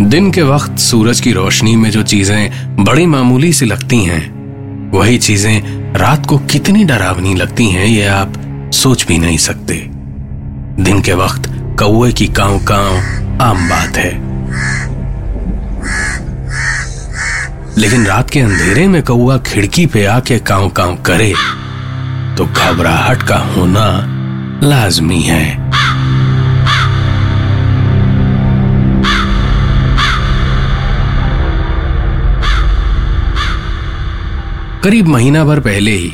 दिन के वक्त सूरज की रोशनी में जो चीज़ें बड़ी मामूली सी लगती हैं, वही चीज़ें रात को कितनी डरावनी लगती हैं, ये आप सोच भी नहीं सकते। दिन के वक्त कौए की काव काव आम बात है। लेकिन रात के अंधेरे में कौआ खिड़की पे आके काव काव करे तो घबराहट का होना लाजमी है। करीब महीना भर पहले ही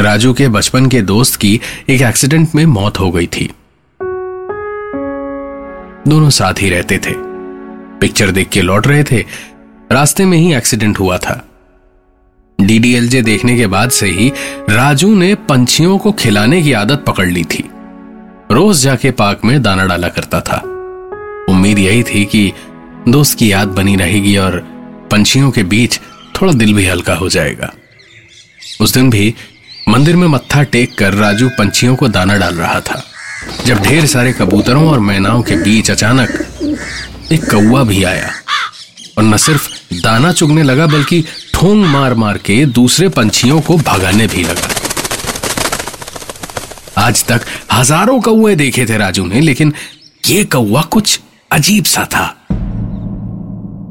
राजू के बचपन के दोस्त की एक एक्सीडेंट में मौत हो गई थी। दोनों साथ ही रहते थे। पिक्चर देख के लौट रहे थे। रास्ते में ही एक्सीडेंट हुआ था। डीडीएलजे देखने के बाद से ही राजू ने पंछियों को खिलाने की आदत पकड़ ली थी। रोज जाके पार्क में दाना डाला करता था। उम्मीद यही थी कि दोस्त की याद बनी रहेगी और पंछियों के बीच थोड़ा दिल भी हल्का हो जाएगा। उस दिन भी मंदिर में मत्था टेक कर राजू पंछियों को दाना डाल रहा था। जब ढेर सारे कबूतरों और मैनाओं के बीच अचानक एक कौआ भी आया और न सिर्फ़ दाना चुगने लगा, बल्कि ठोंग मार मार के दूसरे पंछियों को भगाने भी लगा। आज तक हज़ारों कौए देखे थे राजू ने, लेकिन ये कौआ कुछ अजीब सा था।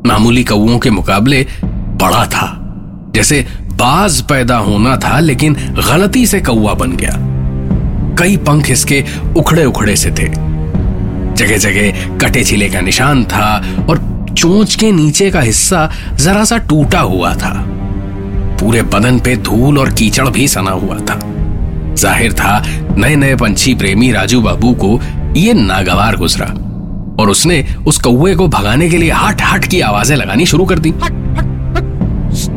मामूली कौओं के मुकाबले बड़ा था। जैसे बाज पैदा होना था, लेकिन गलती से कौआ बन गया। कई पंख इसके उखड़े उखड़े से थे। जगह जगह कटे छिले का निशान था और चोंच के नीचे का हिस्सा जरा सा टूटा हुआ था। पूरे बदन पे धूल और कीचड़ भी सना हुआ था। ज़ाहिर था नए नए पंछी प्रेमी राजू बाबू को यह नागवार गुजरा और उसने उस कौए को भगाने के लिए हट हट की आवाज़ें लगानी शुरू कर दी।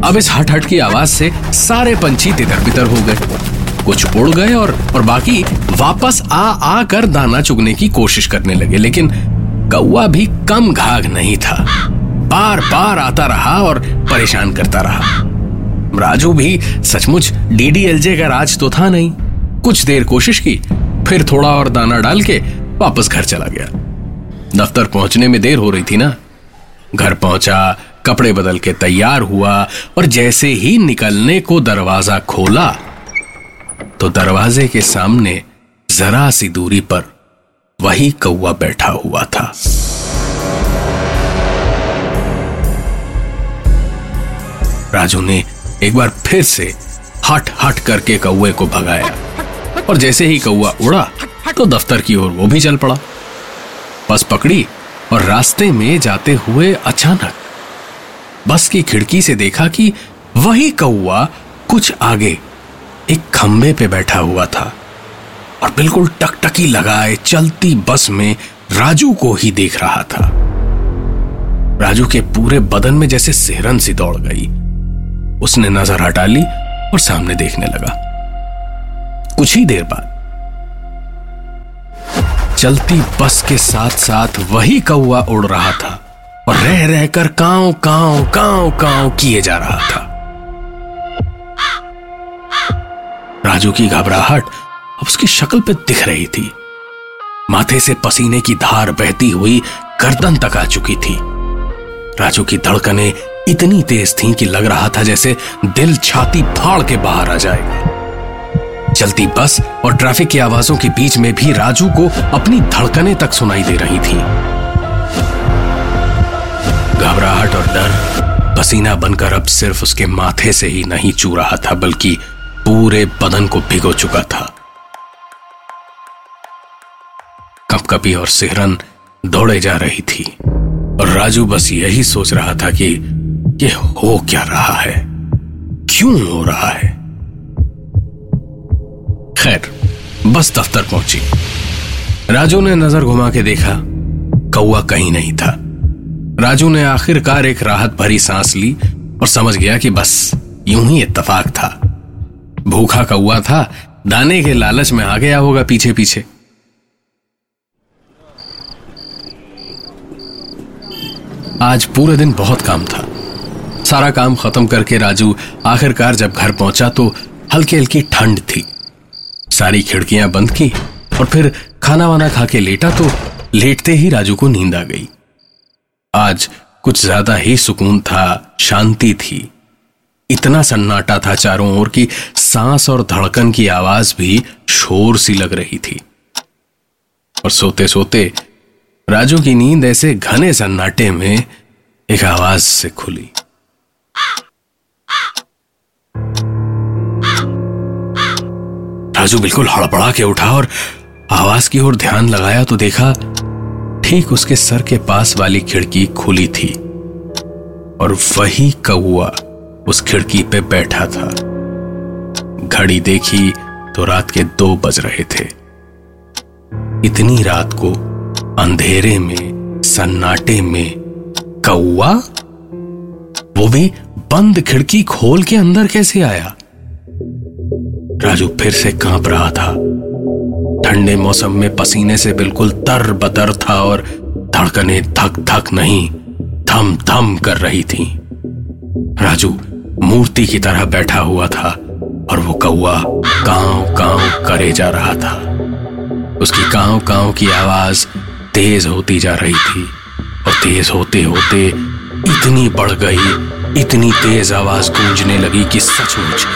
अब इस हट हट की आवाज़ से सारे पंछी तितर बितर हो गए। कुछ उड़ गए और और बाकी वापस आ आ कर दाना चुगने की कोशिश करने लगे, लेकिन कौआ भी कम घाघ नहीं था। बार बार आता रहा और परेशान करता रहा। राजू भी सचमुच डीडीएलजे का राज तो था नहीं। कुछ देर कोशिश की, फिर थोड़ा और दाना डाल के वापस घर चला गया। दफ्तर पहुँचने में देर हो रही थी ना। घर पहुँचा कपड़े बदल के तैयार हुआ और जैसे ही निकलने को दरवाज़ा खोला तो दरवाजे के सामने जरा सी दूरी पर वही कौआ बैठा हुआ था। राजू ने एक बार फिर से हट हट करके कौए को भगाया और जैसे ही कौआ उड़ा तो दफ्तर की ओर वो भी चल पड़ा। बस पकड़ी और रास्ते में जाते हुए अचानक बस की खिड़की से देखा कि वही कौआ कुछ आगे एक खंबे पे बैठा हुआ था और बिल्कुल टकटकी लगाए चलती बस में राजू को ही देख रहा था। राजू के पूरे बदन में जैसे सेहरन सी दौड़ गई। उसने नज़र हटा ली और सामने देखने लगा। कुछ ही देर बाद चलती बस के साथ साथ वही कौआ उड़ रहा था। और रह रहकर कांव कांव कांव कांव किए जा रहा था। राजू की घबराहट अब उसकी शक्ल पे दिख रही थी। माथे से पसीने की धार बहती हुई गर्दन तक आ चुकी थी। राजू की धड़कनें इतनी तेज थीं कि लग रहा था जैसे दिल छाती फाड़ के बाहर आ जाएगा। चलती बस और ट्रैफ़िक की आवाजों के बीच में भी राजू को अपनी धड़कनें तक सुनाई दे रही थी। घबराहट और डर। पसीना बनकर अब सिर्फ़ उसके माथे से ही नहीं चू रहा था, बल्कि पूरे बदन को भिगो चुका था। कपकपी और सिहरन दौड़े जा रही थी। और राजू बस यही सोच रहा था कि ये हो क्या रहा है? क्यों हो रहा है? खैर, बस दफ्तर पहुँची। राजू ने नज़र घुमा के देखा कौआ कहीं नहीं था। राजू ने आखिरकार एक राहत भरी सांस ली और समझ गया कि बस, यूँ ही इत्तेफाक था। भूखा कौआ था, दाने के लालच में आ गया होगा पीछे पीछे आज पूरे दिन बहुत काम था। सारा काम खत्म करके राजू आखिरकार जब घर पहुँचा तो हल्की हल्की ठंड थी। सारी खिड़कियाँ बंद की और फिर खाना वाना खा के लेटा तो लेटते ही राजू को नींद आ गई। आज कुछ ज़्यादा ही सुकून था, शांति थी। इतना सन्नाटा था चारों ओर की सांस और धड़कन की आवाज़ भी शोर सी लग रही थी। और सोते सोते राजू की नींद ऐसे घने सन्नाटे में एक आवाज़ से खुली। राजू बिल्कुल हड़बड़ा के उठा और आवाज़ की ओर ध्यान लगाया तो देखा ठीक उसके सर के पास वाली खिड़की खुली थी और वही कौआ उस खिड़की पे बैठा था। घड़ी देखी तो रात के दो बज रहे थे। इतनी रात को अंधेरे में, सन्नाटे में कौआ वो भी बंद खिड़की खोल के अंदर कैसे आया? राजू फिर से काँप रहा था। ठंडे मौसम में पसीने से बिल्कुल तर बतर था और धड़कने धक धक नहीं थम थम कर रही थी। राजू मूर्ति की तरह बैठा हुआ था और वो कौआ कांव कांव करे जा रहा था। उसकी कांव कांव की आवाज़ तेज होती जा रही थी और तेज होते होते इतनी बढ़ गई, इतनी तेज आवाज़ गूंजने लगी कि सचमुच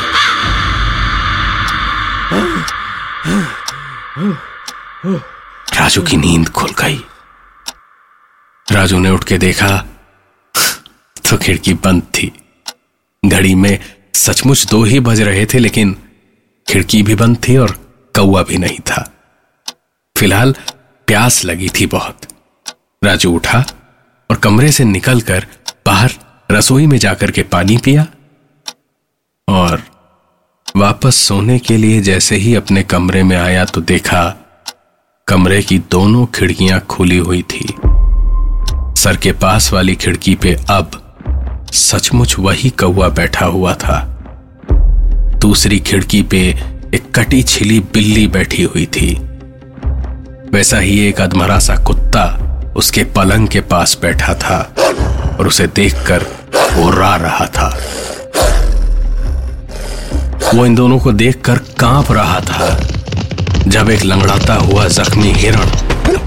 राजू की नींद खुल गई। राजू ने उठ के देखा तो खिड़की बंद थी। घड़ी में सचमुच दो ही बज रहे थे, लेकिन खिड़की भी बंद थी और कौआ भी नहीं था। फ़िलहाल प्यास लगी थी बहुत। राजू उठा और कमरे से निकलकर बाहर रसोई में जाकर के पानी पिया और वापस सोने के लिए जैसे ही अपने कमरे में आया तो देखा, कमरे की दोनों खिड़कियाँ खुली हुई थी। सर के पास वाली खिड़की पे अब सचमुच वही कौआ बैठा हुआ था। दूसरी खिड़की पे एक कटी छिली बिल्ली बैठी हुई थी। वैसा ही एक अधमरा सा कुत्ता उसके पलंग के पास बैठा था और उसे देखकर वो रा रहा था। वो इन दोनों को देखकर काँप रहा था। जब एक लंगड़ाता हुआ जख्मी हिरण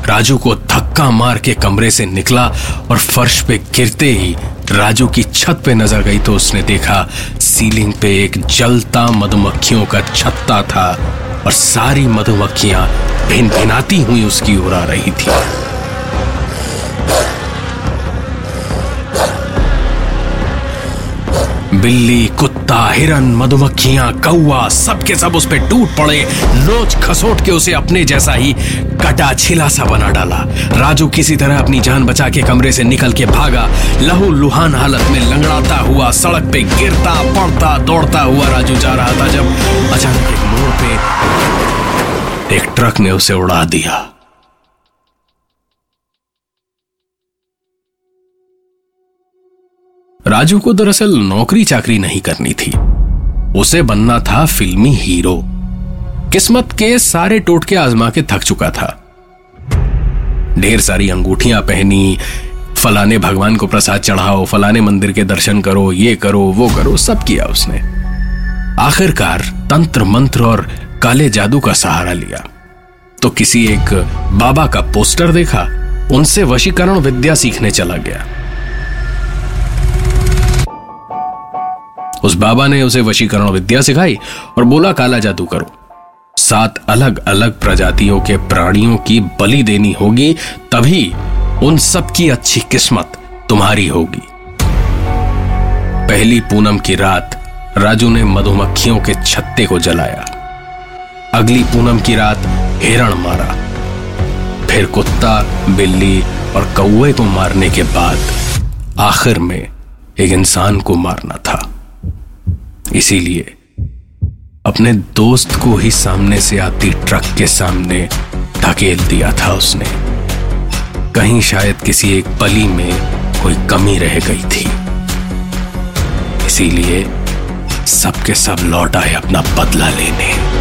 राजू को धक्का मार के कमरे से निकला और फर्श पे गिरते ही राजू की छत पे नज़र गई तो उसने देखा सीलिंग पे एक जलता मधुमक्खियों का छत्ता था और सारी मधुमक्खियाँ भिन भिनाती हुई उसकी ओर आ रही थी। बिल्ली, कुत्ता, हिरन, मधुमक्खियाँ कौआ सबके सब उस पर टूट पड़े। नोच खसोट के उसे अपने जैसा ही कटा छिला सा बना डाला। राजू किसी तरह अपनी जान बचा के कमरे से निकल के भागा। लहू लुहान हालत में लंगड़ाता हुआ, सड़क पे गिरता, पड़ता, दौड़ता हुआ राजू जा रहा था जब अचानक एक मोड़ पे एक ट्रक ने उसे उड़ा दिया। राजू को दरअसल नौकरी चाकरी नहीं करनी थी। उसे बनना था फिल्मी हीरो। किस्मत के सारे टोटके आजमा के थक चुका था। ढेर सारी अंगूठियाँ पहनी, फलाने भगवान को प्रसाद चढ़ाओ, फलाने मंदिर के दर्शन करो, ये करो, वो करो, सब किया उसने। आखिरकार तंत्र मंत्र और काले जादू का सहारा लिया। तो किसी एक बाबा का पोस्टर देखा, उनसे वशीकरण विद्या सीखने चला गया। उस बाबा ने उसे वशीकरण विद्या सिखाई और बोला, काला जादू करो। सात अलग अलग प्रजातियों के प्राणियों की बलि देनी होगी, तभी उन सब की अच्छी किस्मत तुम्हारी होगी। पहली पूनम की रात राजू ने मधुमक्खियों के छत्ते को जलाया। अगली पूनम की रात हिरण मारा। फिर कुत्ता, बिल्ली और कौए को मारने के बाद आखिर में एक इंसान को मारना था। इसीलिए अपने दोस्त को ही सामने से आती ट्रक के सामने धकेल दिया था उसने। कहीं शायद किसी एक पली में कोई कमी रह गई थी। इसीलिए सबके सब लौट आए अपना बदला लेने।